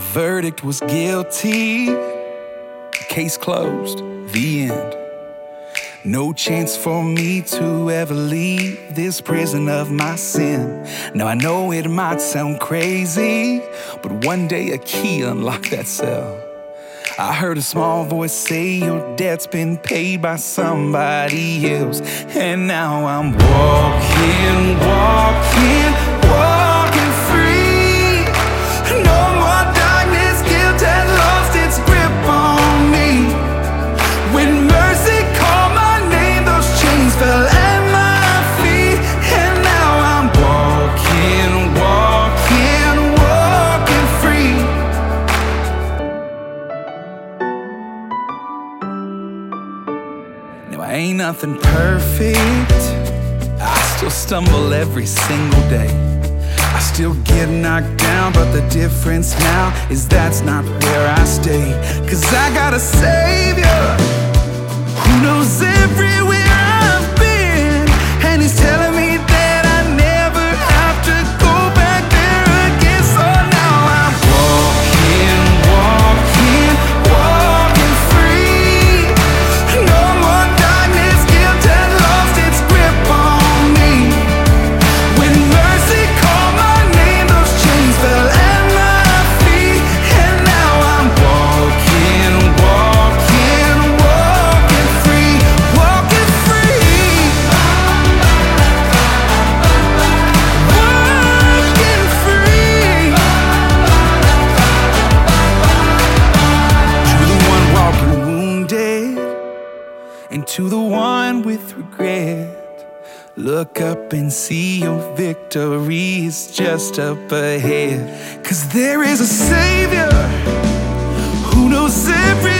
verdict was guilty. Case closed. The end. No chance for me to ever leave this prison of my sin. Now I know it might sound crazy, but one day a key unlocked that cell. I heard a small voice say your debt's been paid by somebody else. And now I'm walking, walking, walking ain't nothing perfect. I still stumble every single day. I still get knocked down, but the difference now is that's not where I stay. Cause I got a savior who knows everywhere and to the one with regret. Look up and see your victory is just up ahead. Cause there is a Savior who knows every